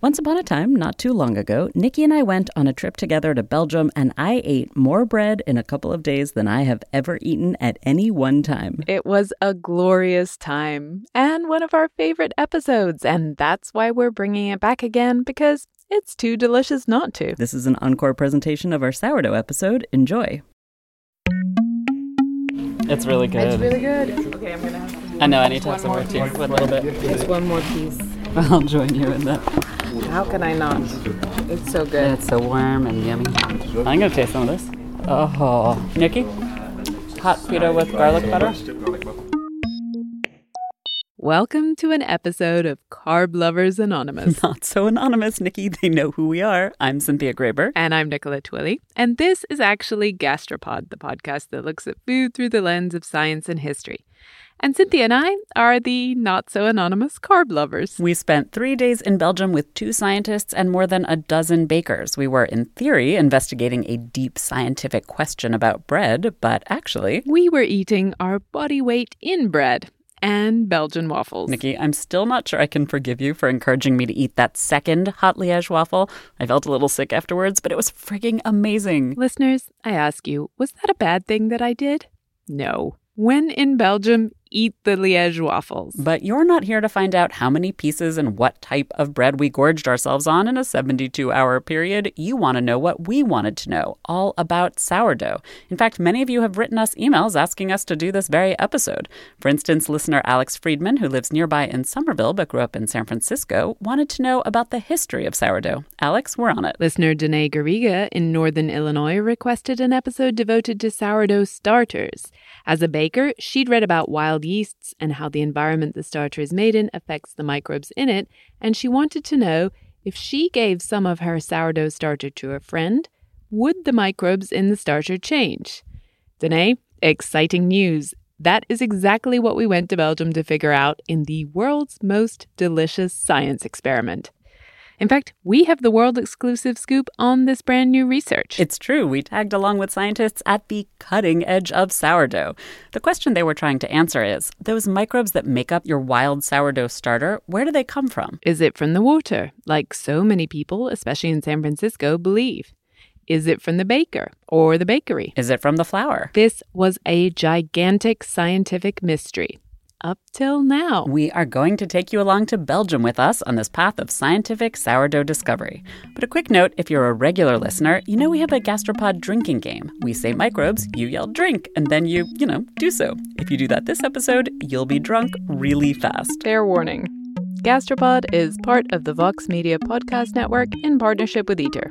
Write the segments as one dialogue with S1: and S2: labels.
S1: Once upon a time, not too long ago, Nicky and I went on a trip together to Belgium, and I ate more bread in a couple of days than I have ever eaten at any one time.
S2: It was a glorious time and one of our favorite episodes, and that's why we're bringing it back again because it's too delicious not to.
S1: This is an encore presentation of our sourdough episode. Enjoy. It's really good.
S2: It's really good. Okay, I'm gonna have some.
S1: I know, I need to have some
S2: more
S1: more too. With a little bit.
S2: Just one more piece.
S1: I'll join you in that.
S2: How can I not? It's so good.
S1: It's so warm and yummy. I'm gonna taste some of this. Oh, Nicky, hot pita with garlic butter.
S2: Welcome to an episode of Carb Lovers Anonymous.
S1: Not so anonymous, Nicky. They know who we are. I'm Cynthia Graber.
S2: And I'm Nicola Twilley. And this is actually Gastropod, the podcast that looks at food through the lens of science and history. And Cynthia and I are the not so anonymous carb lovers.
S1: We spent three days in Belgium with two scientists and more than a dozen bakers. We were, in theory, investigating a deep scientific question about bread, but actually,
S2: We were eating our body weight in bread and Belgian waffles.
S1: Nicky, I'm still not sure I can forgive you for encouraging me to eat that second hot Liège waffle. I felt a little sick afterwards, but it was frigging amazing.
S2: Listeners, I ask you, was that a bad thing that I did? No. When in Belgium, eat the Liège waffles.
S1: But you're not here to find out how many pieces and what type of bread we gorged ourselves on in a 72 hour period. You want to know what we wanted to know, all about sourdough. In fact, many of you have written us emails asking us to do this very episode. For instance, listener Alex Friedman, who lives nearby in Somerville but grew up in San Francisco, wanted to know about the history of sourdough. Alex, we're on it.
S2: Listener Danae Garriga in Northern Illinois requested an episode devoted to sourdough starters. As a baker, she'd read about wild yeasts and how the environment the starter is made in affects the microbes in it, and she wanted to know if she gave some of her sourdough starter to a friend, would the microbes in the starter change? Danae, exciting news. That is exactly what we went to Belgium to figure out in the world's most delicious science experiment. In fact, we have the world exclusive scoop on this brand new research.
S1: It's true. We tagged along with scientists at the cutting edge of sourdough. The question they were trying to answer is those microbes that make up your wild sourdough starter, where do they come from?
S2: Is it from the water, like so many people, especially in San Francisco, believe? Is it from the baker or the bakery?
S1: Is it from the flour?
S2: This was a gigantic scientific mystery. Up till now.
S1: We are going to take you along to Belgium with us on this path of scientific sourdough discovery. But a quick note if you're a regular listener, you know we have a gastropod drinking game. We say microbes, you yell drink, and then you, you know, do so. If you do that this episode, you'll be drunk really fast.
S2: Fair warning. Gastropod is part of the Vox Media Podcast Network in partnership with Eater.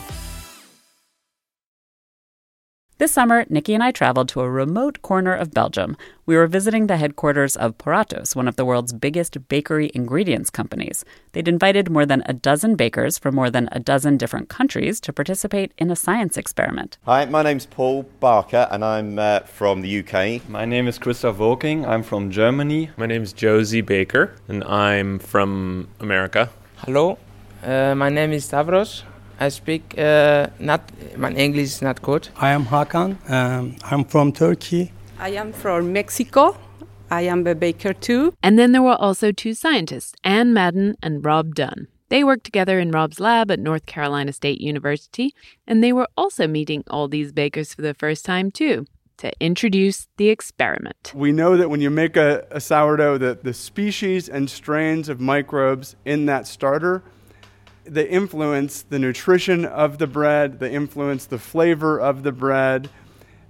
S1: This summer, Nicky and I traveled to a remote corner of Belgium. We were visiting the headquarters of Puratos, one of the world's biggest bakery ingredients companies. They'd invited more than a dozen bakers from more than a dozen different countries to participate in a science experiment.
S3: Hi, my name's Paul Barker and I'm uh, from the UK.
S4: My name is Christoph Woking. I'm from Germany.
S5: My name is Josey Baker, and I'm from America.
S6: Hello, uh, my name is Stavros. I speak uh, not my English is not good.
S7: I am Hakan. Um, I'm from Turkey. I am from Mexico. I am a baker too.
S2: And then there were also two scientists, Anne Madden and Rob Dunn. They worked together in Rob's lab at North Carolina State University, and they were also meeting all these bakers for the first time too to introduce the experiment.
S8: We know that when you make a, a sourdough, that the species and strains of microbes in that starter they influence the nutrition of the bread, they influence the flavor of the bread,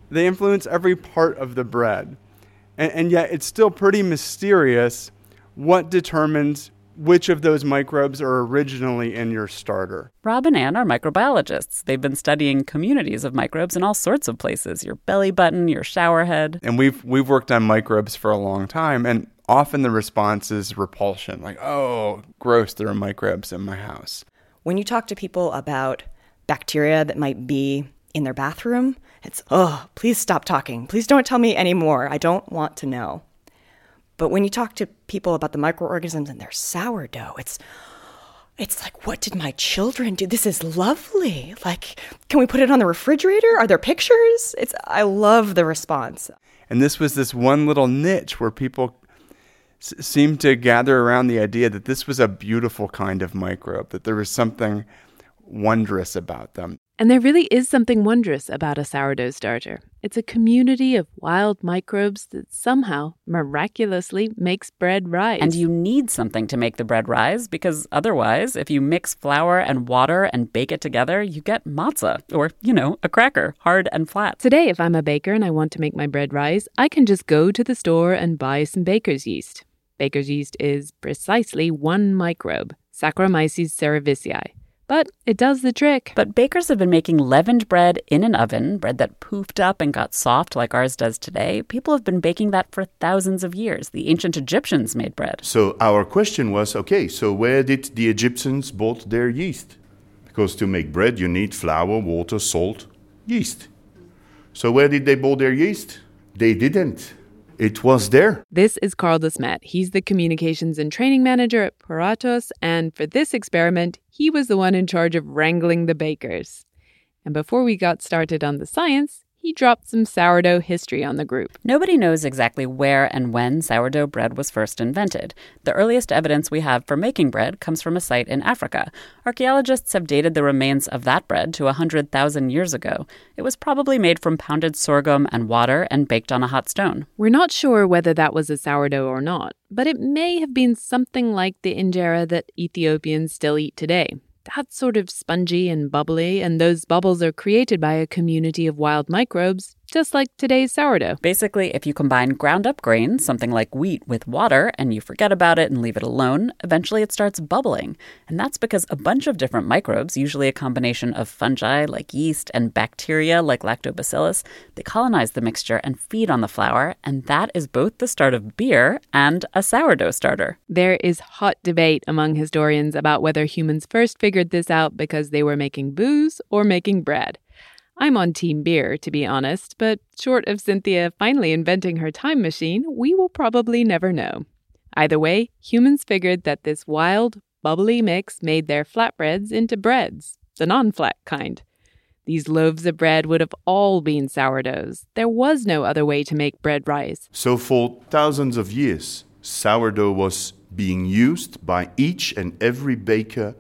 S8: they influence every part of the bread. And, and, yet, it's still pretty mysterious what determines which of those microbes are originally in your starter.
S1: Rob and Anne are microbiologists. They've been studying communities of microbes in all sorts of places your belly button, your shower head.
S8: And we've, we've worked on microbes for a long time. And often the response is repulsion like, oh, gross, there are microbes in my house.
S9: When you talk to people about bacteria that might be in their bathroom, it's, oh, please stop talking. Please don't tell me anymore. I don't want to know. But when you talk to people about the microorganisms in their sourdough, it's, it's like, what did my children do? This is lovely. Like, can we put it on the refrigerator? Are there pictures? It's, I love the response.
S8: And this was this one little niche where people s- seemed to gather around the idea that this was a beautiful kind of microbe, that there was something wondrous about them.
S2: And there really is something wondrous about a sourdough starter. It's a community of wild microbes that somehow, miraculously, makes bread rise.
S1: And you need something to make the bread rise because otherwise, if you mix flour and water and bake it together, you get matzah, or, you know, a cracker, hard and flat.
S2: Today, if I'm a baker and I want to make my bread rise, I can just go to the store and buy some baker's yeast. Baker's yeast is precisely one microbe, Saccharomyces cerevisiae but it does the trick.
S1: But bakers have been making leavened bread in an oven, bread that poofed up and got soft like ours does today. People have been baking that for thousands of years. The ancient Egyptians made bread.
S10: So our question was okay, so where did the Egyptians bought their yeast? Because to make bread, you need flour, water, salt, yeast. So where did they buy their yeast? They didn't it was there.
S2: This is Karl De Smedt. He's the communications and training manager at Puratos, and for this experiment, he was the one in charge of wrangling the bakers. And before we got started on the science, he dropped some sourdough history on the group.
S1: Nobody knows exactly where and when sourdough bread was first invented. The earliest evidence we have for making bread comes from a site in Africa. Archaeologists have dated the remains of that bread to 100,000 years ago. It was probably made from pounded sorghum and water and baked on a hot stone.
S2: We're not sure whether that was a sourdough or not, but it may have been something like the injera that Ethiopians still eat today that's sort of spongy and bubbly, and those bubbles are created by a community of wild microbes just like today's sourdough.
S1: Basically, if you combine ground up grains, something like wheat, with water and you forget about it and leave it alone, eventually it starts bubbling. And that's because a bunch of different microbes, usually a combination of fungi like yeast and bacteria like lactobacillus, they colonize the mixture and feed on the flour, and that is both the start of beer and a sourdough starter.
S2: There is hot debate among historians about whether humans first figured this out because they were making booze or making bread. I'm on Team Beer, to be honest, but short of Cynthia finally inventing her time machine, we will probably never know. Either way, humans figured that this wild, bubbly mix made their flatbreads into breads, the non flat kind. These loaves of bread would have all been sourdoughs. There was no other way to make bread rise.
S10: So, for thousands of years, sourdough was being used by each and every baker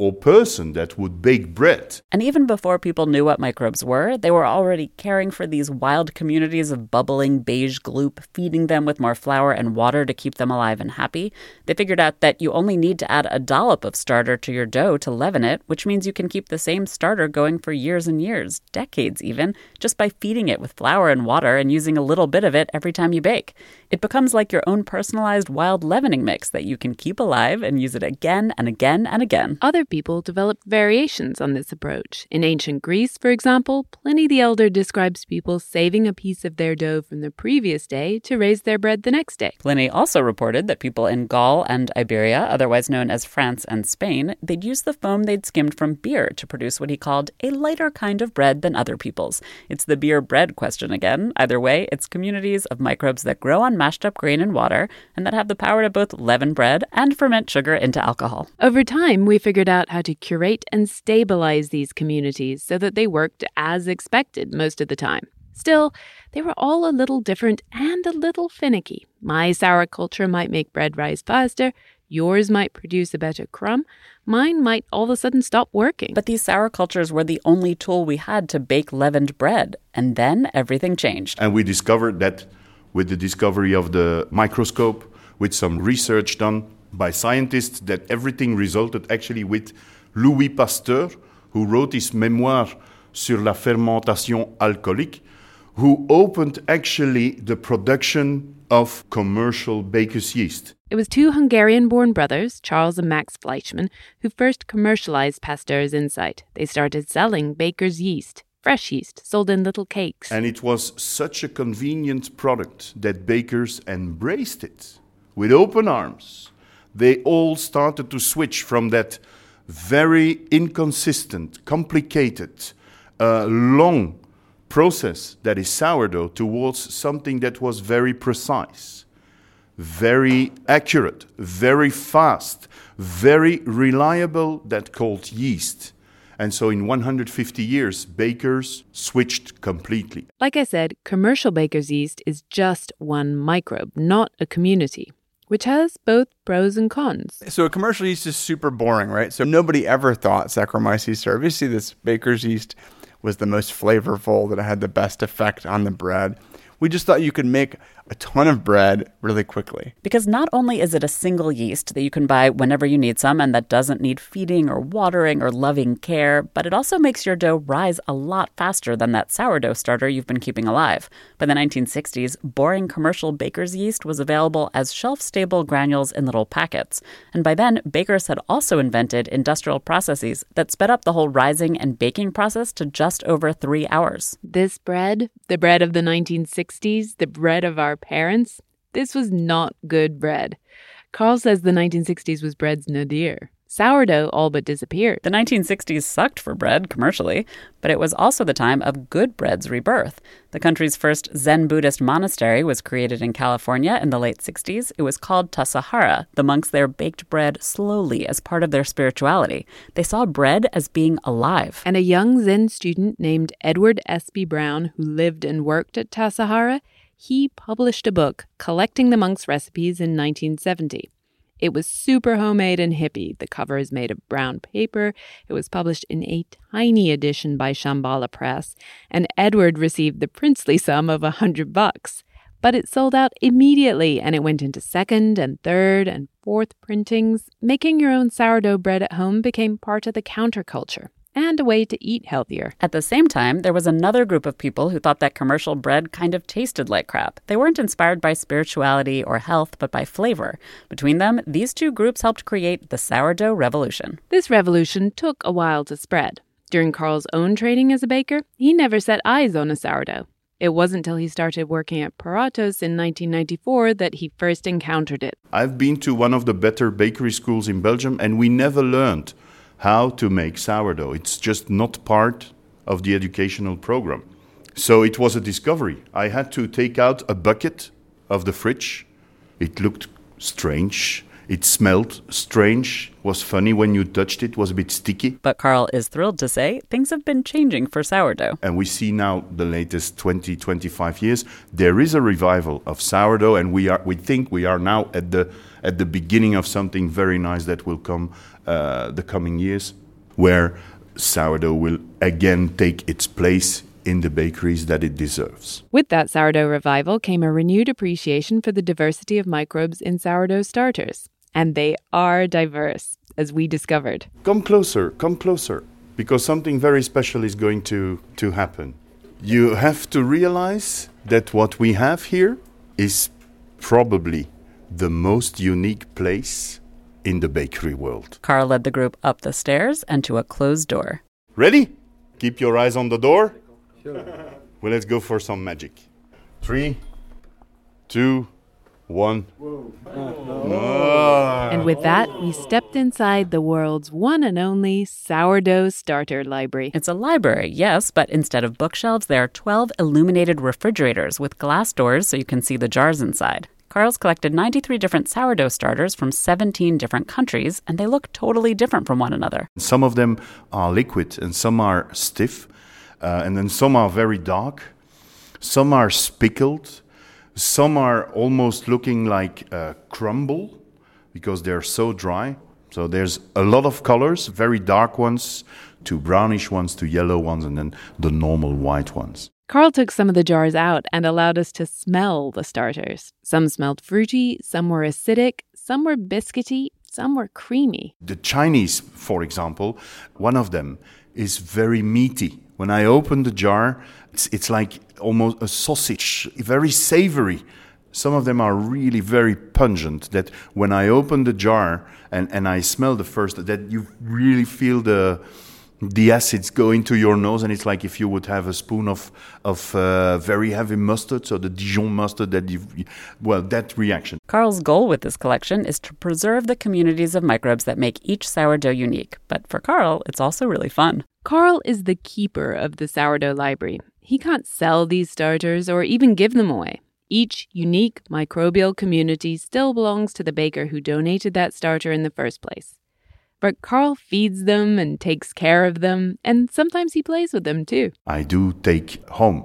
S10: or person that would bake bread.
S1: And even before people knew what microbes were, they were already caring for these wild communities of bubbling beige gloop, feeding them with more flour and water to keep them alive and happy. They figured out that you only need to add a dollop of starter to your dough to leaven it, which means you can keep the same starter going for years and years, decades even, just by feeding it with flour and water and using a little bit of it every time you bake. It becomes like your own personalized wild leavening mix that you can keep alive and use it again and again and again.
S2: Other people developed variations on this approach. In ancient Greece, for example, Pliny the Elder describes people saving a piece of their dough from the previous day to raise their bread the next day.
S1: Pliny also reported that people in Gaul and Iberia, otherwise known as France and Spain, they'd use the foam they'd skimmed from beer to produce what he called a lighter kind of bread than other people's. It's the beer bread question again. Either way, it's communities of microbes that grow on mashed up grain and water and that have the power to both leaven bread and ferment sugar into alcohol.
S2: Over time, we figured out how to curate and stabilize these communities so that they worked as expected most of the time. Still, they were all a little different and a little finicky. My sour culture might make bread rise faster, yours might produce a better crumb, mine might all of a sudden stop working.
S1: But these sour cultures were the only tool we had to bake leavened bread, and then everything changed.
S10: And we discovered that with the discovery of the microscope, with some research done by scientists, that everything resulted actually with Louis Pasteur, who wrote his memoir sur la fermentation alcoolique, who opened actually the production of commercial baker's yeast.
S2: It was two Hungarian born brothers, Charles and Max Fleischmann, who first commercialized Pasteur's insight. They started selling baker's yeast, fresh yeast, sold in little cakes.
S10: And it was such a convenient product that bakers embraced it with open arms. They all started to switch from that very inconsistent, complicated, uh, long process that is sourdough towards something that was very precise, very accurate, very fast, very reliable, that called yeast. And so in 150 years, bakers switched completely.
S2: Like I said, commercial baker's yeast is just one microbe, not a community which has both pros and cons.
S8: So a commercial yeast is super boring, right? So nobody ever thought Saccharomyces cerevisiae, this baker's yeast, was the most flavorful, that it had the best effect on the bread. We just thought you could make a ton of bread really quickly.
S1: Because not only is it a single yeast that you can buy whenever you need some and that doesn't need feeding or watering or loving care, but it also makes your dough rise a lot faster than that sourdough starter you've been keeping alive. By the 1960s, boring commercial baker's yeast was available as shelf stable granules in little packets. And by then, bakers had also invented industrial processes that sped up the whole rising and baking process to just over three hours.
S2: This bread, the bread of the 1960s, the bread of our parents, this was not good bread. Karl says the 1960s was bread's nadir. Sourdough all but disappeared.
S1: The 1960s sucked for bread commercially, but it was also the time of good bread's rebirth. The country's first Zen Buddhist monastery was created in California in the late 60s. It was called Tassajara. The monks there baked bread slowly as part of their spirituality. They saw bread as being alive.
S2: And a young Zen student named Edward Espe Brown, who lived and worked at Tassajara, he published a book collecting the monks' recipes in 1970. It was super homemade and hippie. The cover is made of brown paper. It was published in a tiny edition by Shambhala Press, and Edward received the princely sum of a hundred bucks. But it sold out immediately, and it went into second and third and fourth printings. Making your own sourdough bread at home became part of the counterculture and a way to eat healthier.
S1: At the same time, there was another group of people who thought that commercial bread kind of tasted like crap. They weren't inspired by spirituality or health, but by flavor. Between them, these two groups helped create the sourdough revolution.
S2: This revolution took a while to spread. During Karl's own training as a baker, he never set eyes on a sourdough. It wasn't until he started working at Puratos in 1994 that he first encountered it.
S10: I've been to one of the better bakery schools in Belgium, and we never learned how to make sourdough. It's just not part of the educational program. So it was a discovery. I had to take out a bucket of the fridge. It looked strange. It smelled strange, was funny when you touched it, was a bit sticky.
S1: But Karl is thrilled to say things have been changing for sourdough.
S10: And we see now the latest 20, 25 years, there is a revival of sourdough, and we, are, we think we are now at the, at the beginning of something very nice that will come uh, the coming years, where sourdough will again take its place in the bakeries that it deserves.
S2: With that sourdough revival came a renewed appreciation for the diversity of microbes in sourdough starters. And they are diverse, as we discovered.
S10: Come closer, come closer, because something very special is going to, to happen. You have to realize that what we have here is probably the most unique place in the bakery world.
S1: Karl led the group up the stairs and to a closed door.
S10: Ready? Keep your eyes on the door. Sure. Well, let's go for some magic. Three, two, one. Ah.
S2: And with that, we stepped inside the world's one and only sourdough starter library.
S1: It's a library, yes, but instead of bookshelves, there are 12 illuminated refrigerators with glass doors so you can see the jars inside. Karl's collected 93 different sourdough starters from 17 different countries, and they look totally different from one another.
S10: Some of them are liquid and some are stiff, uh, and then some are very dark. Some are spickled. Some are almost looking like uh, crumble because they're so dry. So there's a lot of colors, very dark ones, to brownish ones, to yellow ones, and then the normal white ones.
S2: Karl took some of the jars out and allowed us to smell the starters. Some smelled fruity, some were acidic, some were biscuity, some were creamy.
S10: The Chinese, for example, one of them is very meaty. When I open the jar, it's, it's like almost a sausage, very savory. Some of them are really very pungent that when I open the jar and, and I smell the first, that you really feel the, the acids go into your nose, and it's like if you would have a spoon of of uh, very heavy mustard, so the Dijon mustard that you, well, that reaction.
S1: Karl's goal with this collection is to preserve the communities of microbes that make each sourdough unique. But for Karl, it's also really fun.
S2: Karl is the keeper of the sourdough library. He can't sell these starters or even give them away. Each unique microbial community still belongs to the baker who donated that starter in the first place. But Karl feeds them and takes care of them, and sometimes he plays with them too.
S10: I do take home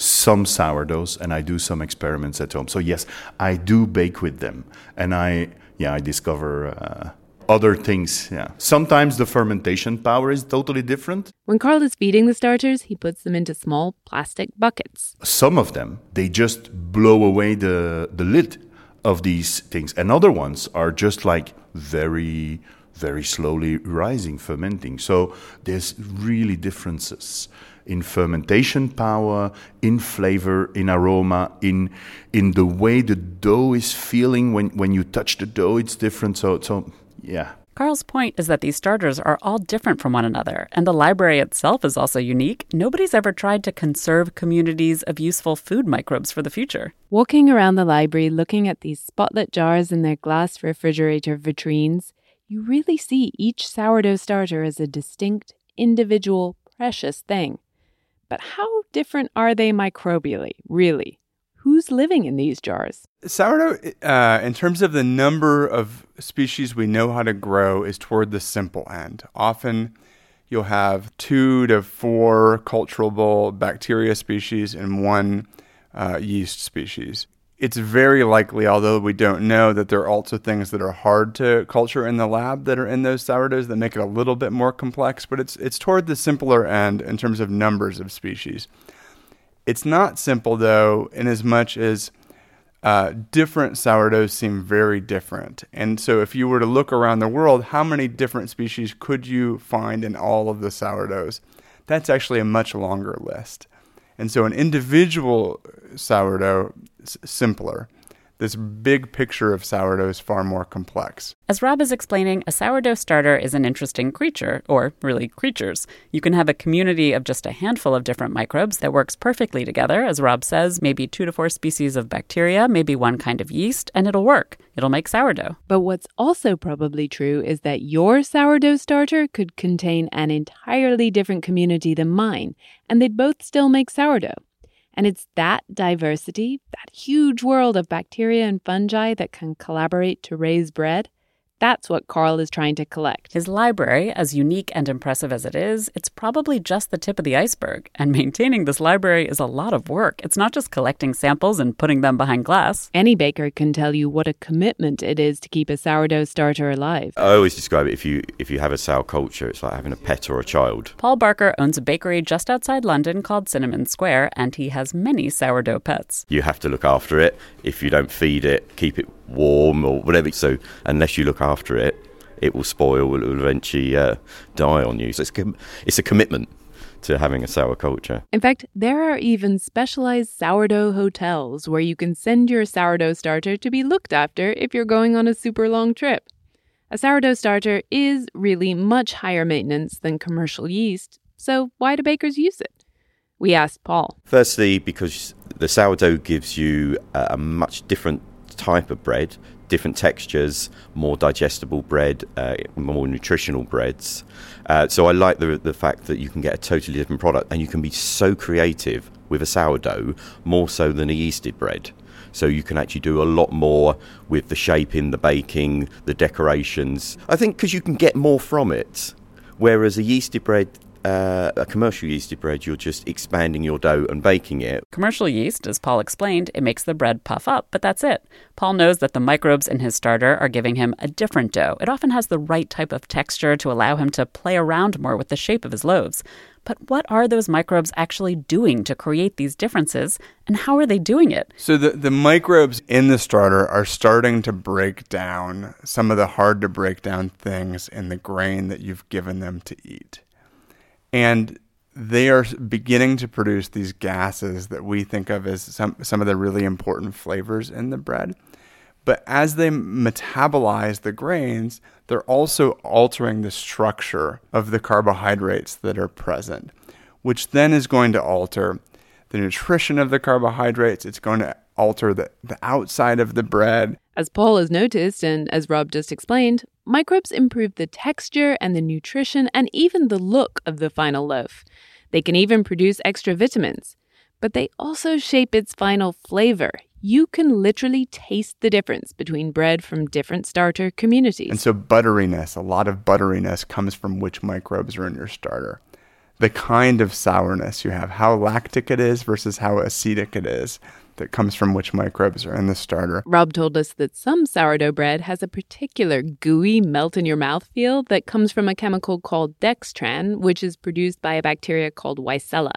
S10: some sourdoughs and I do some experiments at home. So yes, I do bake with them, and I yeah I discover uh, other things. Yeah, sometimes the fermentation power is totally different.
S2: When Karl is feeding the starters, he puts them into small plastic buckets.
S10: Some of them they just blow away the the lid of these things, and other ones are just like very very slowly rising, fermenting. So there's really differences in fermentation power, in flavor, in aroma, in in the way the dough is feeling when, when you touch the dough. It's different. So so yeah.
S1: Karl's point is that these starters are all different from one another, and the library itself is also unique. Nobody's ever tried to conserve communities of useful food microbes for the future.
S2: Walking around the library looking at these spotlit jars in their glass refrigerator vitrines, you really see each sourdough starter as a distinct, individual, precious thing. But how different are they microbially, really? Who's living in these jars?
S8: Sourdough, uh, in terms of the number of species we know how to grow, is toward the simple end. Often you'll have two to four culturable bacteria species and one uh, yeast species it's very likely, although we don't know, that there are also things that are hard to culture in the lab that are in those sourdoughs that make it a little bit more complex. But it's it's toward the simpler end in terms of numbers of species. It's not simple though, in as much as uh, different sourdoughs seem very different. And so, if you were to look around the world, how many different species could you find in all of the sourdoughs? That's actually a much longer list. And so, an individual sourdough simpler. This big picture of sourdough is far more complex.
S1: As Rob is explaining, a sourdough starter is an interesting creature, or really creatures. You can have a community of just a handful of different microbes that works perfectly together, as Rob says, maybe two to four species of bacteria, maybe one kind of yeast, and it'll work. It'll make sourdough.
S2: But what's also probably true is that your sourdough starter could contain an entirely different community than mine, and they'd both still make sourdough. And it's that diversity, that huge world of bacteria and fungi that can collaborate to raise bread, that's what Karl is trying to collect.
S1: His library, as unique and impressive as it is, it's probably just the tip of the iceberg. And maintaining this library is a lot of work. It's not just collecting samples and putting them behind glass.
S2: Any baker can tell you what a commitment it is to keep a sourdough starter alive.
S3: I always describe it if you if you have a sour culture, it's like having a pet or a child.
S1: Paul Barker owns a bakery just outside London called Cinnamon Square, and he has many sourdough pets.
S3: You have to look after it. If you don't feed it, keep it warm or whatever. So unless you look after it, it will spoil. It will eventually uh, die on you. So it's com- it's a commitment to having a sour culture.
S2: In fact, there are even specialized sourdough hotels where you can send your sourdough starter to be looked after if you're going on a super long trip. A sourdough starter is really much higher maintenance than commercial yeast, so why do bakers use it? We asked Paul.
S3: Firstly, because the sourdough gives you a much different type of bread, different textures, more digestible bread, uh, more nutritional breads. Uh, so I like the the fact that you can get a totally different product, and you can be so creative with a sourdough, more so than a yeasted bread. So you can actually do a lot more with the shaping, the baking, the decorations. I think because you can get more from it. Whereas a yeasted bread, uh, a commercial yeasted bread, you're just expanding your dough and baking it.
S1: Commercial yeast, as Paul explained, it makes the bread puff up, but that's it. Paul knows that the microbes in his starter are giving him a different dough. It often has the right type of texture to allow him to play around more with the shape of his loaves. But what are those microbes actually doing to create these differences, and how are they doing it?
S8: So, the, the microbes in the starter are starting to break down some of the hard to break down things in the grain that you've given them to eat. And they are beginning to produce these gases that we think of as some, some of the really important flavors in the bread. But as they metabolize the grains, they're also altering the structure of the carbohydrates that are present, which then is going to alter the nutrition of the carbohydrates. It's going to alter the, the outside of the bread.
S2: As Paul has noticed, and as Rob just explained, microbes improve the texture and the nutrition and even the look of the final loaf. They can even produce extra vitamins, but they also shape its final flavor. You can literally taste the difference between bread from different starter communities.
S8: And so, butteriness, a lot of butteriness comes from which microbes are in your starter. The kind of sourness you have, how lactic it is versus how acetic it is that comes from which microbes are in the starter.
S2: Rob told us that some sourdough bread has a particular gooey, melt in your mouth feel that comes from a chemical called dextran, which is produced by a bacteria called Weissella.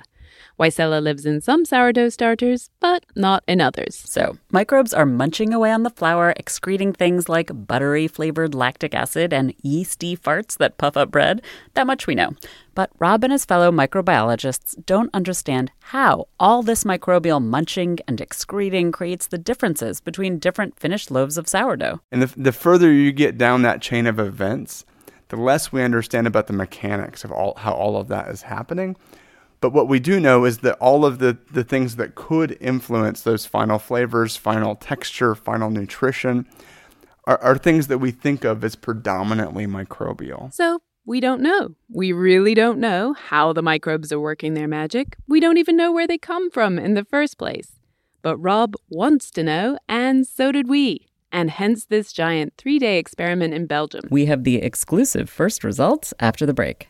S2: Weissella lives in some sourdough starters, but not in others.
S1: So, microbes are munching away on the flour, excreting things like buttery flavored lactic acid and yeasty farts that puff up bread. That much we know. But Rob and his fellow microbiologists don't understand how all this microbial munching and excreting creates the differences between different finished loaves of sourdough.
S8: And the, the further you get down that chain of events, the less we understand about the mechanics of all, how all of that is happening. But what we do know is that all of the, the things that could influence those final flavors, final texture, final nutrition are, are things that we think of as predominantly microbial.
S2: So we don't know. We really don't know how the microbes are working their magic. We don't even know where they come from in the first place. But Rob wants to know, and so did we. And hence this giant three day experiment in Belgium.
S1: We have the exclusive first results after the break.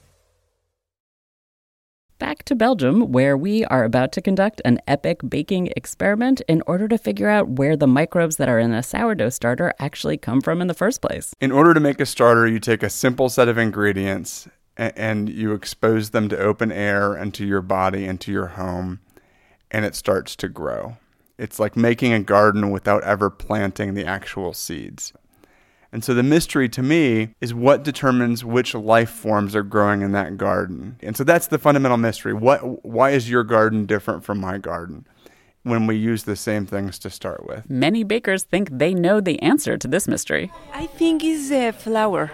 S1: Back to Belgium, where we are about to conduct an epic baking experiment in order to figure out where the microbes that are in a sourdough starter actually come from in the first place.
S8: In order to make a starter, you take a simple set of ingredients and you expose them to open air and to your body and to your home, and it starts to grow. It's like making a garden without ever planting the actual seeds. And so the mystery to me is what determines which life forms are growing in that garden. And so that's the fundamental mystery. What why is your garden different from my garden? When we use the same things to start with.
S1: Many bakers think they know the answer to this mystery.
S7: I think it's a flour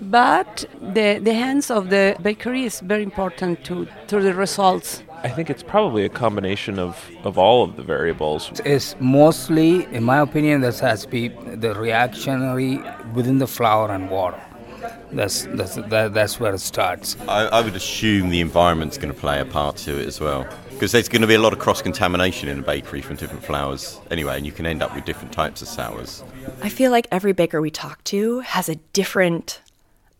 S7: But the, the hands of the bakery is very important to, to the results.
S5: I think it's probably a combination of, of all of the variables.
S11: It's mostly, in my opinion, that has to be the reactionary within the flour and water. That's that's that, that's where it starts.
S3: I, I would assume the environment's going to play a part to it as well, because there's going to be a lot of cross contamination in a bakery from different flours anyway, and you can end up with different types of sours.
S9: I feel like every baker we talk to has a different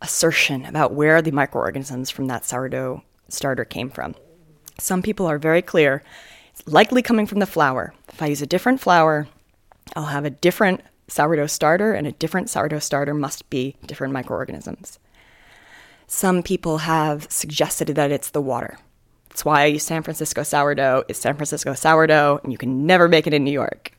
S9: assertion about where the microorganisms from that sourdough starter came from. Some people are very clear it's likely coming from the flour. If I use a different flour, I'll have a different sourdough starter, and a different sourdough starter must be different microorganisms. Some people have suggested that it's the water. That's why I use San Francisco sourdough. It's San Francisco sourdough, and you can never make it in New York.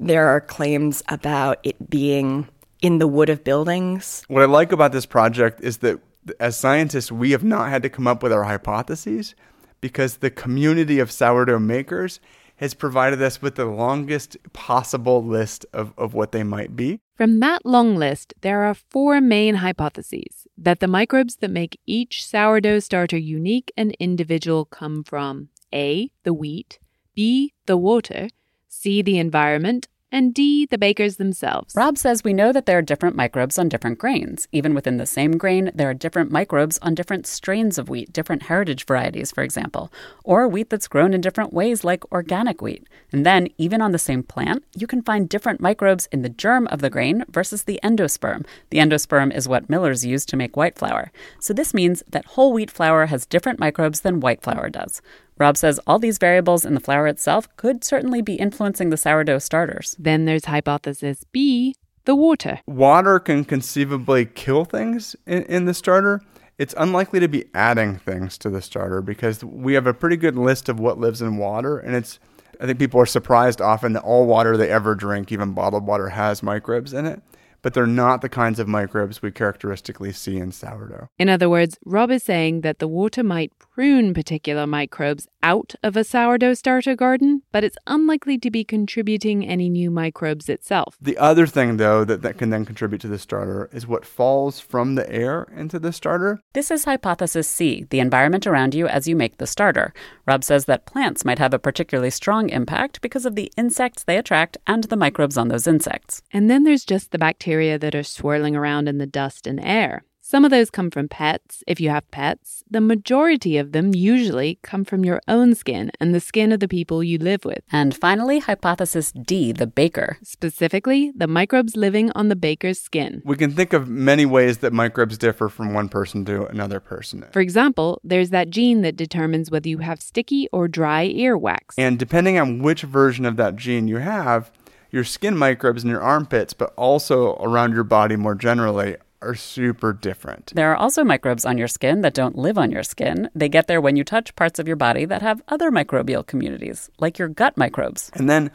S9: There are claims about it being in the wood of buildings.
S8: What I like about this project is that as scientists, we have not had to come up with our hypotheses because the community of sourdough makers has provided us with the longest possible list of, of what they might be.
S2: From that long list, there are four main hypotheses that the microbes that make each sourdough starter unique and individual come from. A, the wheat, B, the water, C, the environment, and D, the bakers themselves.
S1: Rob says we know that there are different microbes on different grains. Even within the same grain, there are different microbes on different strains of wheat, different heritage varieties, for example, or wheat that's grown in different ways, like organic wheat. And then, even on the same plant, you can find different microbes in the germ of the grain versus the endosperm. The endosperm is what millers use to make white flour. So, this means that whole wheat flour has different microbes than white flour does. Rob says all these variables in the flour itself could certainly be influencing the sourdough starters.
S2: Then there's hypothesis B, the water.
S8: Water can conceivably kill things in, in the starter. It's unlikely to be adding things to the starter because we have a pretty good list of what lives in water, and it's I think people are surprised often that all water they ever drink, even bottled water, has microbes in it but they're not the kinds of microbes we characteristically see in sourdough.
S2: In other words, Rob is saying that the water might prune particular microbes out of a sourdough starter garden, but it's unlikely to be contributing any new microbes itself.
S8: The other thing, though, that, that can then contribute to the starter is what falls from the air into the starter.
S1: This is hypothesis C, the environment around you as you make the starter. Rob says that plants might have a particularly strong impact because of the insects they attract and the microbes on those insects.
S2: And then there's just the bacteria bacteria that are swirling around in the dust and air. Some of those come from pets, if you have pets. The majority of them usually come from your own skin and the skin of the people you live with.
S1: And finally, hypothesis D, the baker.
S2: Specifically, the microbes living on the baker's skin.
S8: We can think of many ways that microbes differ from one person to another person.
S2: For example, there's that gene that determines whether you have sticky or dry earwax.
S8: And depending on which version of that gene you have, your skin microbes in your armpits, but also around your body more generally, are super different.
S1: There are also microbes on your skin that don't live on your skin. They get there when you touch parts of your body that have other microbial communities, like your gut microbes.
S8: And then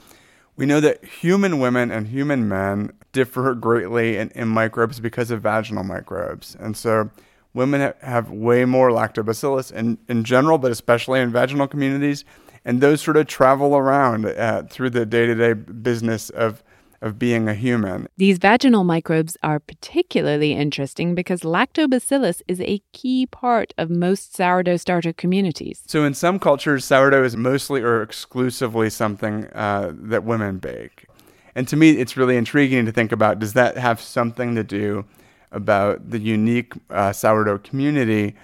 S8: we know that human women and human men differ greatly in, in microbes because of vaginal microbes. And so women have way more lactobacillus in, in general, but especially in vaginal communities and those sort of travel around uh, through the day-to-day business of of being a human.
S2: These vaginal microbes are particularly interesting because lactobacillus is a key part of most sourdough starter communities.
S8: So, in some cultures, sourdough is mostly or exclusively something uh, that women bake. And to me, it's really intriguing to think about does that have something to do about the unique uh, sourdough community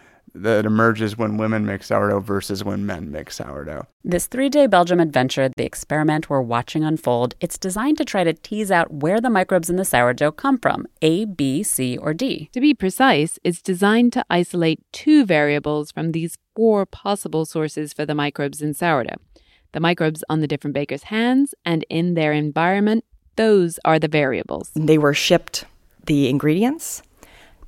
S8: that emerges when women make sourdough versus when men make sourdough.
S1: This three day Belgium adventure, the experiment we're watching unfold, it's designed to try to tease out where the microbes in the sourdough come from A, B, C, or D.
S2: To be precise, it's designed to isolate two variables from these four possible sources for the microbes in sourdough. The microbes on the different bakers' hands and in their environment, those are the variables.
S9: They were shipped the ingredients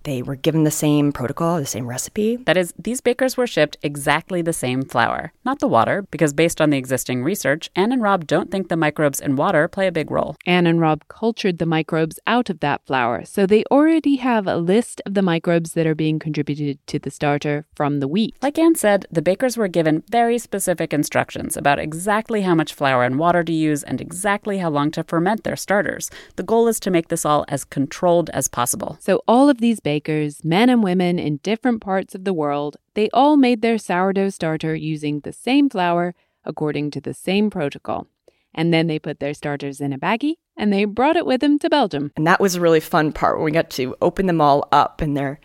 S9: they were given the same protocol, the same recipe.
S1: That is, these bakers were shipped exactly the same flour, not the water, because based on the existing research, Anne and Rob don't think the microbes in water play a big role.
S2: Anne and Rob cultured the microbes out of that flour, so they already have a list of the microbes that are being contributed to the starter from the wheat.
S1: Like Anne said, the bakers were given very specific instructions about exactly how much flour and water to use and exactly how long to ferment their starters. The goal is to make this all as controlled as possible.
S2: So all of these bakers, men and women in different parts of the world, they all made their sourdough starter using the same flour according to the same protocol. And then they put their starters in a baggie and they brought it with them to Belgium.
S9: And that was a really fun part where we got to open them all up and they're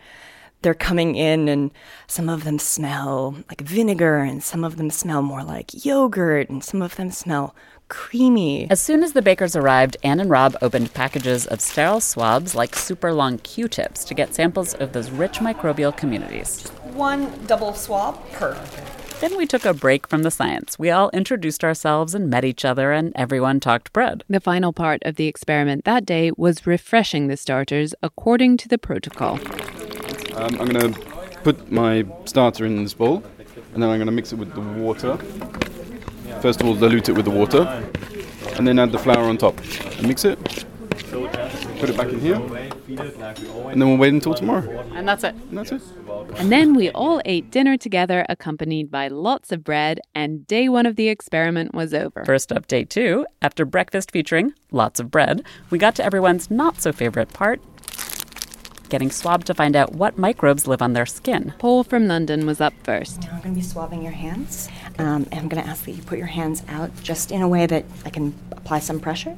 S9: they're coming in and some of them smell like vinegar and some of them smell more like yogurt and some of them smell creamy.
S1: As soon as the bakers arrived, Anne and Rob opened packages of sterile swabs like super long Q tips to get samples of those rich microbial communities.
S9: One double swab per.
S1: Then we took a break from the science. We all introduced ourselves and met each other, and everyone talked bread.
S2: The final part of the experiment that day was refreshing the starters according to the protocol.
S8: Um, I'm going to put my starter in this bowl, and then I'm going to mix it with the water. First of all, dilute it with the water, and then add the flour on top. And mix it. Put it back in here, and then we'll wait until tomorrow.
S1: And that's it.
S8: And that's it.
S2: And then we all ate dinner together, accompanied by lots of bread, and day one of the experiment was over.
S1: First up, day two, after breakfast featuring lots of bread, we got to everyone's not so favorite part getting swabbed to find out what microbes live on their skin.
S2: Paul from London was up first.
S9: Now I'm going to be swabbing your hands, um, and I'm going to ask that you put your hands out just in a way that I can apply some pressure.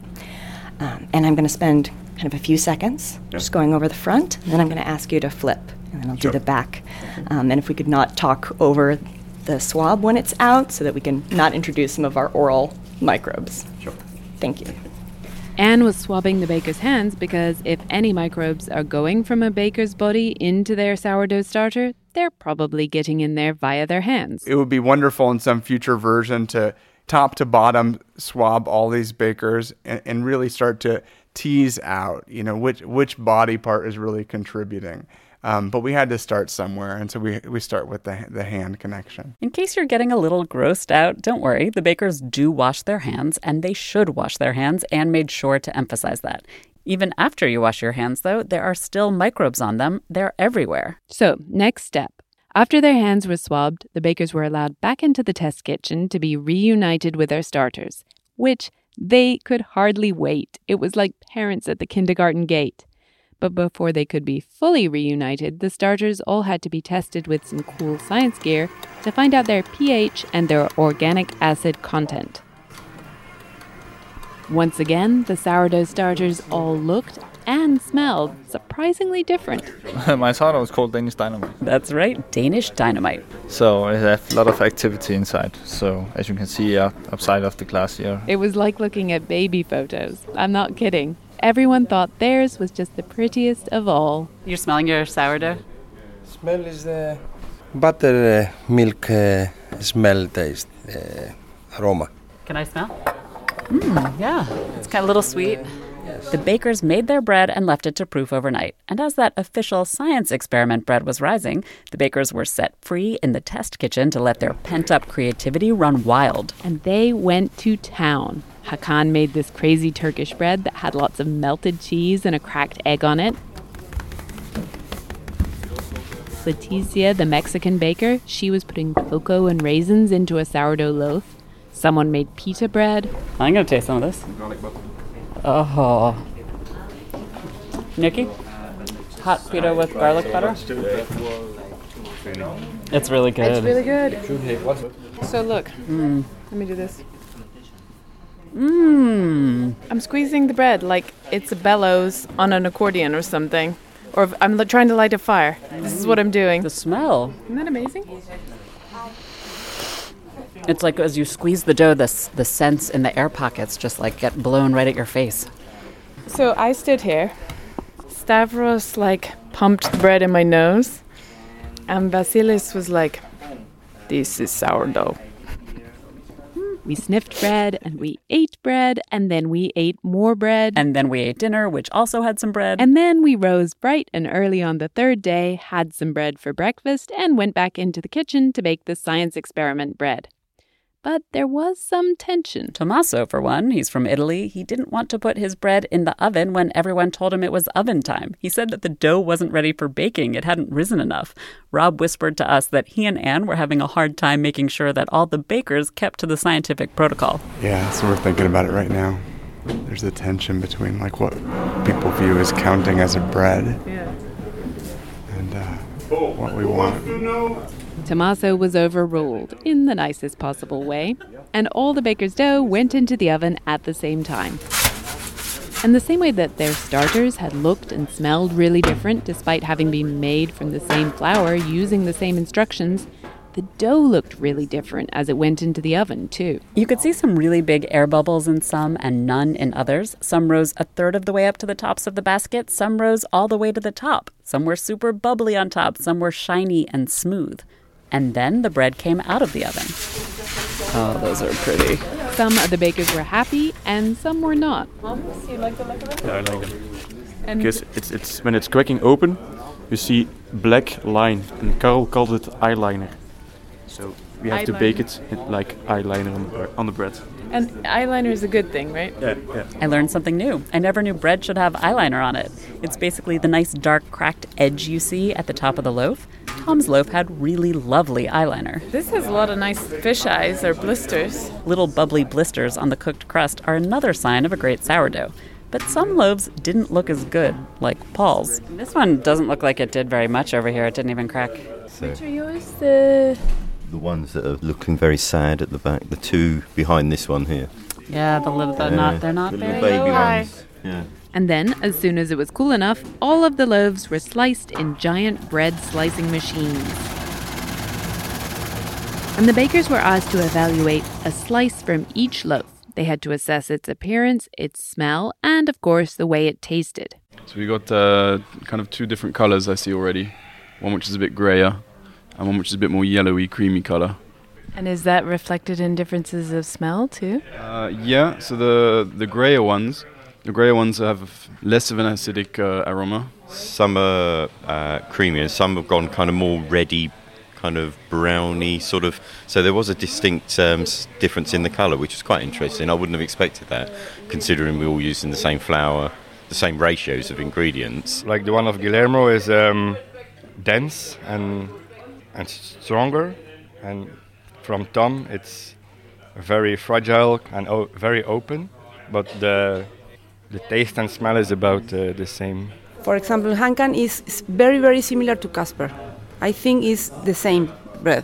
S9: Um, and I'm going to spend kind of a few seconds just going over the front, and then I'm going to ask you to flip, and then I'll
S8: Sure.
S9: do the back. Um, and if we could not talk over the swab when it's out, so that we can not introduce some of our oral microbes.
S8: Sure.
S9: Thank you.
S2: Anne was swabbing the baker's hands because if any microbes are going from a baker's body into their sourdough starter, they're probably getting in there via their hands.
S8: It would be wonderful in some future version to top to bottom swab all these bakers and, and really start to tease out, you know, which which body part is really contributing. Um, but we had to start somewhere, and so we we start with the the hand connection.
S1: In case you're getting a little grossed out, don't worry. The bakers do wash their hands, and they should wash their hands. Anne made sure to emphasize that. Even after you wash your hands, though, there are still microbes on them. They're everywhere.
S2: So, next step. After their hands were swabbed, the bakers were allowed back into the test kitchen to be reunited with their starters, which they could hardly wait. It was like parents at the kindergarten gate. But before they could be fully reunited, the starters all had to be tested with some cool science gear to find out their pH and their organic acid content. Once again, the sourdough starters all looked and smelled surprisingly different.
S12: My sourdough is called Danish Dynamite.
S1: That's right, Danish dynamite.
S12: So it has a lot of activity inside. So as you can see uh, upside of the glass here.
S2: It was like looking at baby photos. I'm not kidding. Everyone thought theirs was just the prettiest of all.
S1: You're smelling your sourdough?
S13: Smell is the butter uh, milk uh, smell taste uh, aroma.
S1: Can I smell? Mmm, yeah. It's kind of a little sweet. The bakers made their bread and left it to proof overnight. And as that official science experiment bread was rising, the bakers were set free in the test kitchen to let their pent up creativity run wild.
S2: And they went to town. Hakan made this crazy Turkish bread that had lots of melted cheese and a cracked egg on it. Leticia, the Mexican baker, she was putting cocoa and raisins into a sourdough loaf. Someone made pita bread.
S1: I'm going to taste some of this. Oh. Nicky? Hot pita with garlic butter? It's really good.
S2: It's really good. So look,
S1: Mm.
S2: let me do this.
S1: Mmm.
S2: I'm squeezing the bread like it's a bellows on an accordion or something. Or I'm trying to light a fire. This is what I'm doing.
S1: The smell.
S2: Isn't that amazing?
S1: It's like as you squeeze the dough, the, s- the scents in the air pockets just like get blown right at your face.
S2: So I stood here. Stavros like pumped the bread in my nose. And Vasilis was like, This is sourdough. We sniffed bread and we ate bread and then we ate more bread.
S1: And then we ate dinner, which also had some bread.
S2: And then we rose bright and early on the third day, had some bread for breakfast, and went back into the kitchen to bake the science experiment bread. But there was some tension.
S1: Tommaso, for one, he's from Italy. He didn't want to put his bread in the oven when everyone told him it was oven time. He said that the dough wasn't ready for baking, it hadn't risen enough. Rob whispered to us that he and Anne were having a hard time making sure that all the bakers kept to the scientific protocol.
S8: Yeah, so we're thinking about it right now. There's a tension between like what people view as counting as a bread
S2: Yeah.
S14: Uh, what we want.
S2: Tommaso was overruled in the nicest possible way, and all the baker's dough went into the oven at the same time. And the same way that their starters had looked and smelled really different despite having been made from the same flour using the same instructions, the dough looked really different as it went into the oven, too.
S1: You could see some really big air bubbles in some and none in others. Some rose a third of the way up to the tops of the basket, some rose all the way to the top. Some were super bubbly on top, some were shiny and smooth. And then the bread came out of the oven. Oh, those are pretty.
S2: Some of the bakers were happy and some were not.
S14: Yeah, I like it.
S2: And-
S14: because it's it's when it's cracking open, you see black line, and Karl called it eyeliner. So we have to bake it in, like eyeliner on the, on the bread.
S2: And eyeliner is a good thing, right?
S14: Yeah, yeah.
S1: I learned something new. I never knew bread should have eyeliner on it. It's basically the nice dark cracked edge you see at the top of the loaf. Tom's loaf had really lovely eyeliner.
S2: This has a lot of nice fish eyes or blisters.
S1: Little bubbly blisters on the cooked crust are another sign of a great sourdough. But some loaves didn't look as good, like Paul's. This one doesn't look like it did very much over here. It didn't even crack.
S3: So Which are
S2: yours? The
S3: the ones that are looking very sad at the back, the two behind this one here.
S1: Yeah, the little, they're not, they're not
S3: the
S1: very
S3: baby
S1: high.
S3: ones. Yeah.
S2: And then, as soon as it was cool enough, all of the loaves were sliced in giant bread slicing machines. And the bakers were asked to evaluate a slice from each loaf. They had to assess its appearance, its smell, and of course, the way it tasted.
S14: So we got uh, kind of two different colors I see already. One which is a bit grayer, and one which is a bit more yellowy, creamy color.
S2: And is that reflected in differences of smell too?
S14: Uh, yeah, so the the grayer ones, the grayer ones have less of an acidic uh, aroma.
S3: Some are uh, creamier, some have gone kind of more reddy, kind of browny sort of. So there was a distinct um, difference in the colour, which was quite interesting. I wouldn't have expected that, considering we're all using the same flour, the same ratios of ingredients.
S15: Like the one of Guillermo is um, dense and and stronger, and from Tom it's very fragile and o- very open, but the the taste and smell is about uh, the same.
S16: For example, Hakan is is very, very similar to Casper. I think it's the same bread.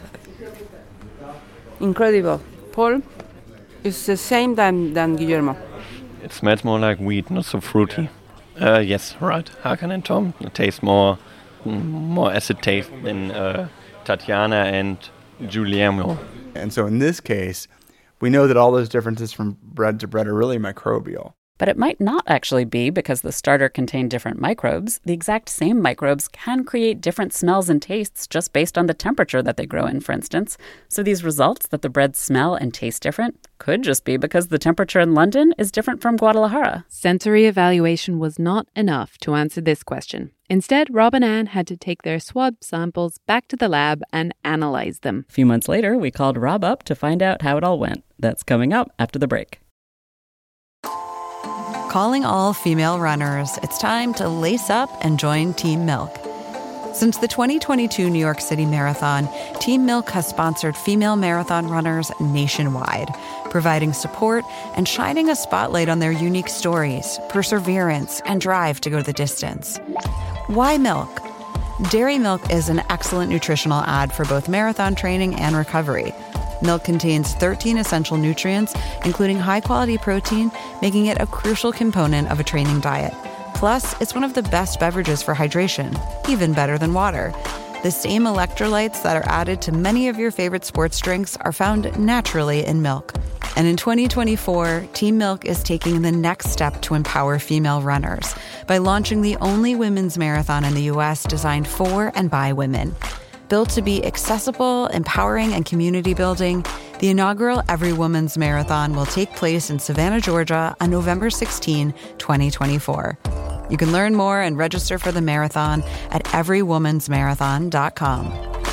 S16: Incredible. Paul is the same than, than Guillermo.
S17: It smells more like wheat, not so fruity. Uh, yes, right. Hakan and Tom it tastes more, mm, more acid taste than uh, Tatiana and Giuliano.
S8: And so in this case, we know that all those differences from bread to bread are really microbial.
S1: But it might not actually be because the starter contained different microbes. The exact same microbes can create different smells and tastes just based on the temperature that they grow in, for instance. So these results that the breads smell and taste different could just be because the temperature in London is different from Guadalajara.
S2: Sensory evaluation was not enough to answer this question. Instead, Rob and Anne had to take their swab samples back to the lab and analyze them.
S1: A few months later, we called Rob up to find out how it all went. That's coming up after the break.
S18: Calling all female runners, it's time to lace up and join Team Milk. Since the 2022 New York City Marathon, Team Milk has sponsored female marathon runners nationwide, providing support and shining a spotlight on their unique stories, perseverance, and drive to go the distance. Why milk? Dairy milk is an excellent nutritional ad for both marathon training and recovery. Milk contains 13 essential nutrients, including high quality protein, making it a crucial component of a training diet. Plus, it's one of the best beverages for hydration, even better than water. The same electrolytes that are added to many of your favorite sports drinks are found naturally in milk. And in 2024, Team Milk is taking the next step to empower female runners by launching the only women's marathon in the US designed for and by women. Built to be accessible, empowering, and community building, the inaugural Every Woman's Marathon will take place in Savannah, Georgia on November 16, 2024. You can learn more and register for the marathon at everywomansmarathon.com.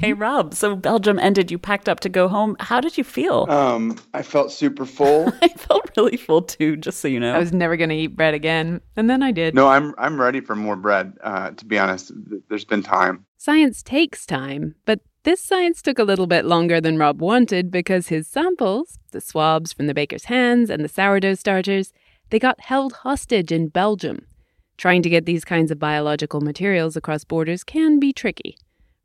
S1: Hey, Rob. So Belgium ended. You packed up to go home. How did you feel?
S8: Um, I felt super full.
S1: I felt really full too, just so you know.
S2: I was never going to eat bread again, and then I did.
S8: No, I'm I'm ready for more bread. Uh, to be honest, there's been time.
S2: Science takes time, but this science took a little bit longer than Rob wanted because his samples, the swabs from the baker's hands and the sourdough starters, they got held hostage in Belgium. Trying to get these kinds of biological materials across borders can be tricky.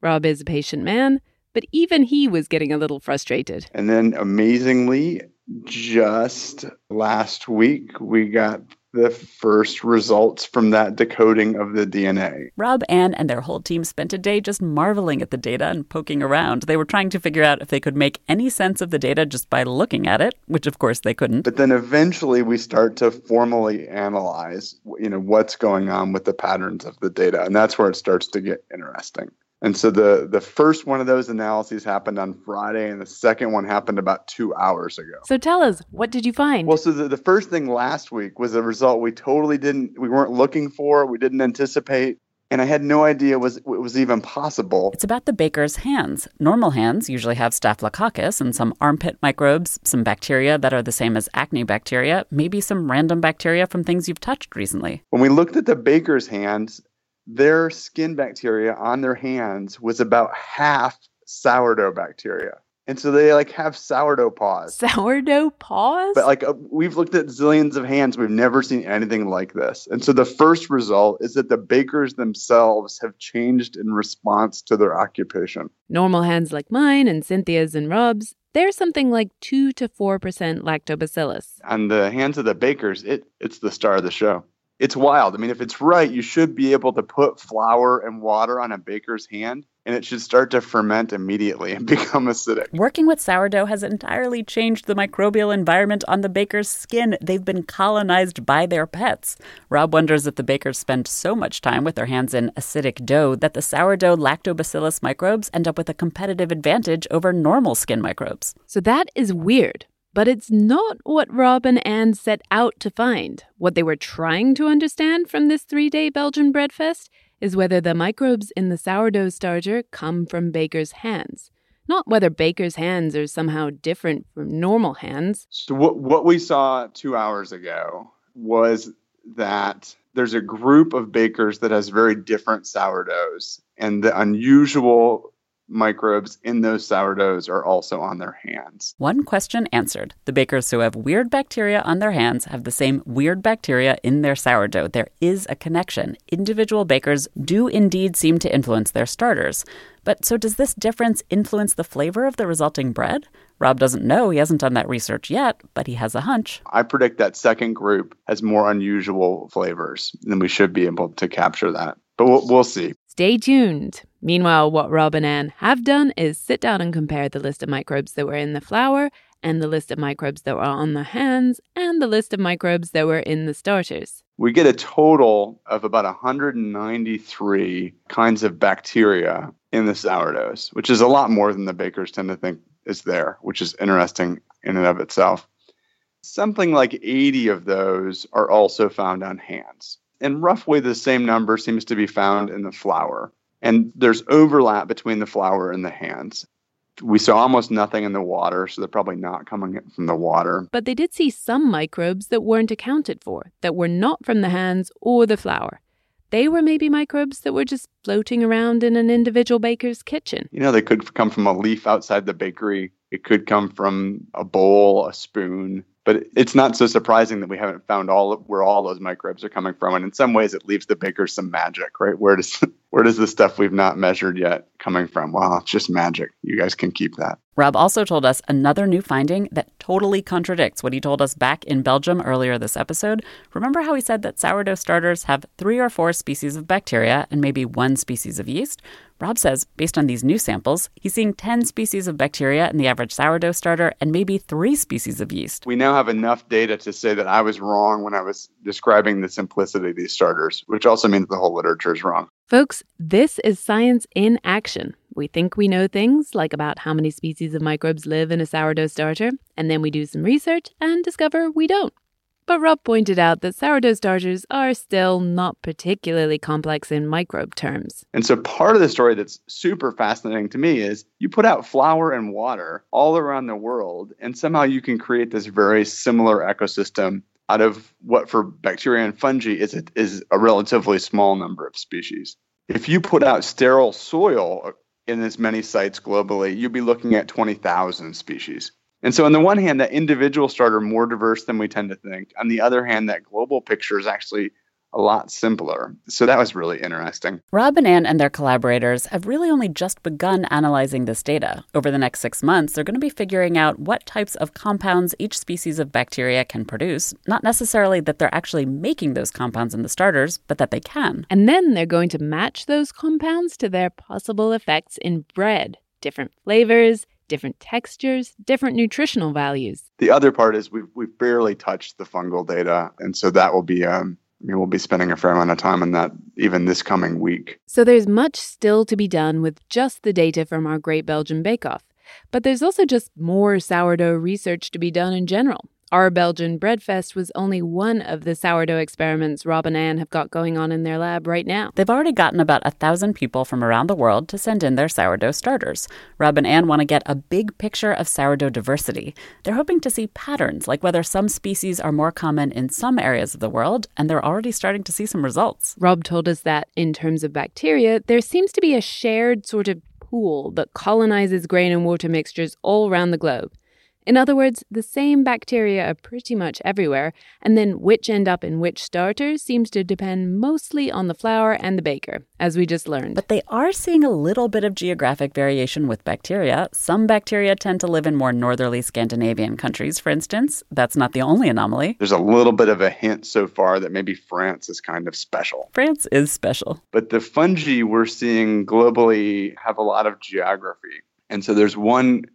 S2: Rob is a patient man, but even he was getting a little frustrated.
S8: And then amazingly, just last week, we got the first results from that decoding of the DNA.
S1: Rob, Anne, and their whole team spent a day just marveling at the data and poking around. They were trying to figure out if they could make any sense of the data just by looking at it, which of course they couldn't.
S8: But then eventually we start to formally analyze, you know, what's going on with the patterns of the data, and that's where it starts to get interesting. And so the the first one of those analyses happened on Friday, and the second one happened about two hours ago.
S2: So tell us, what did you find?
S8: Well, so the, the first thing last week was a result we totally didn't, we weren't looking for, we didn't anticipate, and I had no idea was it was even possible.
S1: It's about the baker's hands. Normal hands usually have Staphylococcus and some armpit microbes, some bacteria that are the same as acne bacteria, maybe some random bacteria from things you've touched recently.
S8: When we looked at the baker's hands, their skin bacteria on their hands was about half sourdough bacteria. And so they like have sourdough paws.
S2: Sourdough paws?
S8: But like uh, we've looked at zillions of hands, we've never seen anything like this. And so the first result is that the bakers themselves have changed in response to their occupation.
S2: Normal hands like mine and Cynthia's and Rob's, they're something like 2 to 4% lactobacillus.
S8: On the hands of the bakers, it it's the star of the show it's wild. I mean, if it's right, you should be able to put flour and water on a baker's hand and it should start to ferment immediately and become acidic.
S1: Working with sourdough has entirely changed the microbial environment on the baker's skin. They've been colonized by their pets. Rob wonders if the bakers spend so much time with their hands in acidic dough that the sourdough lactobacillus microbes end up with a competitive advantage over normal skin microbes.
S2: So that is weird. But it's not what Rob and Anne set out to find. What they were trying to understand from this three day Belgian bread fest is whether the microbes in the sourdough starter come from bakers' hands, not whether bakers' hands are somehow different from normal hands.
S8: So, what, what we saw two hours ago was that there's a group of bakers that has very different sourdoughs, and the unusual microbes in those sourdoughs are also on their hands.
S1: One question answered. The bakers who have weird bacteria on their hands have the same weird bacteria in their sourdough. There is a connection. Individual bakers do indeed seem to influence their starters. But so does this difference influence the flavor of the resulting bread? Rob doesn't know. He hasn't done that research yet, but he has a hunch.
S8: I predict that second group has more unusual flavors, and we should be able to capture that. But we'll, we'll see.
S2: Stay tuned. Meanwhile, what Rob and Anne have done is sit down and compare the list of microbes that were in the flour and the list of microbes that were on the hands and the list of microbes that were in the starters.
S8: We get a total of about 193 kinds of bacteria in the sourdoughs, which is a lot more than the bakers tend to think is there, which is interesting in and of itself. Something like 80 of those are also found on hands and roughly the same number seems to be found in the flour. And there's overlap between the flour and the hands. We saw almost nothing in the water, so they're probably not coming from the water.
S2: But they did see some microbes that weren't accounted for, that were not from the hands or the flour. They were maybe microbes that were just floating around in an individual baker's kitchen.
S8: You know, they could come from a leaf outside the bakery. It could come from a bowl, a spoon, but it's not so surprising that we haven't found all where all those microbes are coming from. And in some ways, it leaves the baker some magic, right? Where does where does the stuff we've not measured yet coming from? Well, it's just magic. You guys can keep that.
S1: Rob also told us another new finding that totally contradicts what he told us back in Belgium earlier this episode. Remember how he said that sourdough starters have three or four species of bacteria and maybe one species of yeast? Rob says, based on these new samples, he's seeing 10 species of bacteria in the average sourdough starter and maybe three species of yeast.
S8: We now have enough data to say that I was wrong when I was describing the simplicity of these starters, which also means the whole literature is wrong.
S2: Folks, this is science in action. We think we know things like about how many species of microbes live in a sourdough starter, and then we do some research and discover we don't. But Rob pointed out that sourdough starters are still not particularly complex in microbe terms.
S8: And so part of the story that's super fascinating to me is you put out flour and water all around the world, and somehow you can create this very similar ecosystem out of what for bacteria and fungi is a, is a relatively small number of species. If you put out sterile soil in as many sites globally, you'd be looking at 20,000 species. And so, on the one hand, that individual starter more diverse than we tend to think. On the other hand, that global picture is actually a lot simpler. So that was really interesting.
S1: Rob and Anne and their collaborators have really only just begun analyzing this data. Over the next six months, they're going to be figuring out what types of compounds each species of bacteria can produce. Not necessarily that they're actually making those compounds in the starters, but that they can.
S2: And then they're going to match those compounds to their possible effects in bread, different flavors, different textures, different nutritional values.
S8: The other part is we've, we've barely touched the fungal data. And so that will be um, Mean, we'll be spending a fair amount of time on that even this coming week.
S2: So there's much still to be done with just the data from our Great Belgian Bake Off. But there's also just more sourdough research to be done in general. Our Belgian Breadfest was only one of the sourdough experiments Rob and Anne have got going on in their lab right now.
S1: They've already gotten about a thousand people from around the world to send in their sourdough starters. Rob and Anne want to get a big picture of sourdough diversity. They're hoping to see patterns, like whether some species are more common in some areas of the world, and they're already starting to see some results.
S2: Rob told us that in terms of bacteria, there seems to be a shared sort of pool that colonizes grain and water mixtures all around the globe. In other words, the same bacteria are pretty much everywhere, and then which end up in which starters seems to depend mostly on the flour and the baker, as we just learned.
S1: But they are seeing a little bit of geographic variation with bacteria. Some bacteria tend to live in more northerly Scandinavian countries, for instance. That's not the only anomaly.
S8: There's a little bit of a hint so far that maybe France is kind of special.
S1: France is special.
S8: But the fungi we're seeing globally have a lot of geography. And so there's one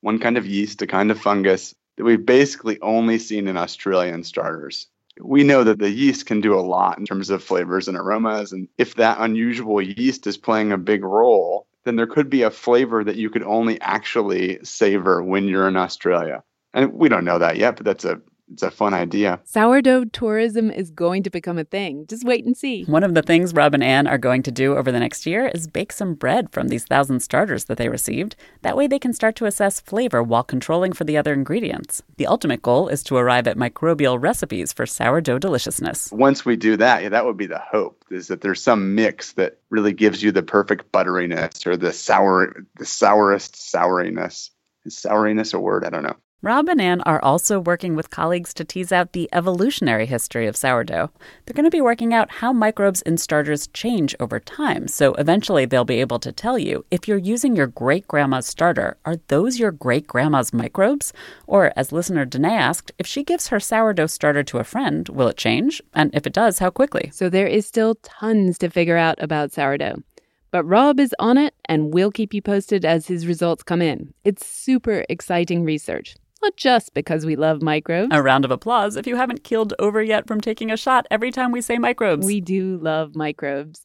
S8: one kind of yeast, a kind of fungus that we've basically only seen in Australian starters. We know that the yeast can do a lot in terms of flavors and aromas. And if that unusual yeast is playing a big role, then there could be a flavor that you could only actually savor when you're in Australia. And we don't know that yet, but that's a it's a fun idea.
S2: Sourdough tourism is going to become a thing. Just wait and see.
S1: One of the things Rob and Anne are going to do over the next year is bake some bread from these thousand starters that they received. That way they can start to assess flavor while controlling for the other ingredients. The ultimate goal is to arrive at microbial recipes for sourdough deliciousness.
S8: Once we do that, yeah, that would be the hope is that there's some mix that really gives you the perfect butteriness or the sour the sourest souriness. Is souriness a word? I don't know.
S1: Rob and Anne are also working with colleagues to tease out the evolutionary history of sourdough. They're going to be working out how microbes in starters change over time, so eventually they'll be able to tell you if you're using your great grandma's starter, are those your great grandma's microbes? Or, as listener Danae asked, if she gives her sourdough starter to a friend, will it change? And if it does, how quickly?
S2: So there is still tons to figure out about sourdough. But Rob is on it, and we'll keep you posted as his results come in. It's super exciting research not just because we love microbes.
S1: A round of applause if you haven't keeled over yet from taking a shot every time we say microbes.
S2: We do love microbes.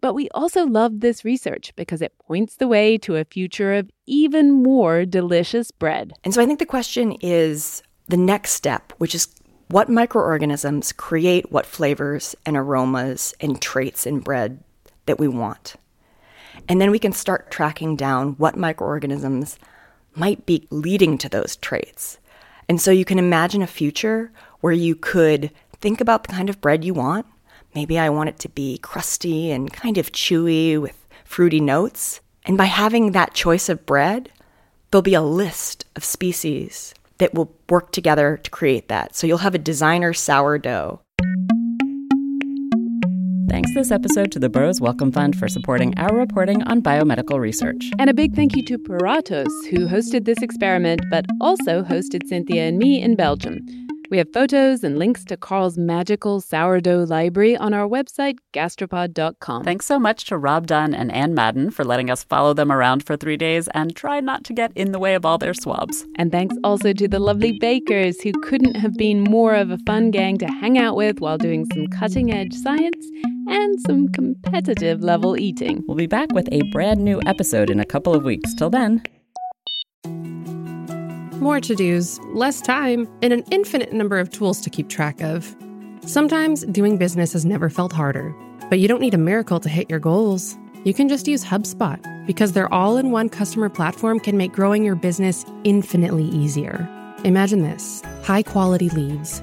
S2: But we also love this research because it points the way to a future of even more delicious bread.
S9: And so I think the question is the next step, which is what microorganisms create what flavors and aromas and traits in bread that we want. And then we can start tracking down what microorganisms might be leading to those traits. And so you can imagine a future where you could think about the kind of bread you want. Maybe I want it to be crusty and kind of chewy with fruity notes. And by having that choice of bread, there'll be a list of species that will work together to create that. So you'll have a designer sourdough
S1: Thanks this episode to the Burroughs Wellcome Fund for supporting our reporting on biomedical research.
S2: And a big thank you to Puratos, who hosted this experiment, but also hosted Cynthia and me in Belgium. We have photos and links to Karl's magical sourdough library on our website, gastropod.com.
S1: Thanks so much to Rob Dunn and Anne Madden for letting us follow them around for three days and try not to get in the way of all their swabs.
S2: And thanks also to the lovely bakers who couldn't have been more of a fun gang to hang out with while doing some cutting edge science and some competitive level eating.
S1: We'll be back with a brand new episode in a couple of weeks. Till then,
S19: more to dos, less time, and an infinite number of tools to keep track of. Sometimes doing business has never felt harder, but you don't need a miracle to hit your goals. You can just use HubSpot because their all in one customer platform can make growing your business infinitely easier. Imagine this high quality leads,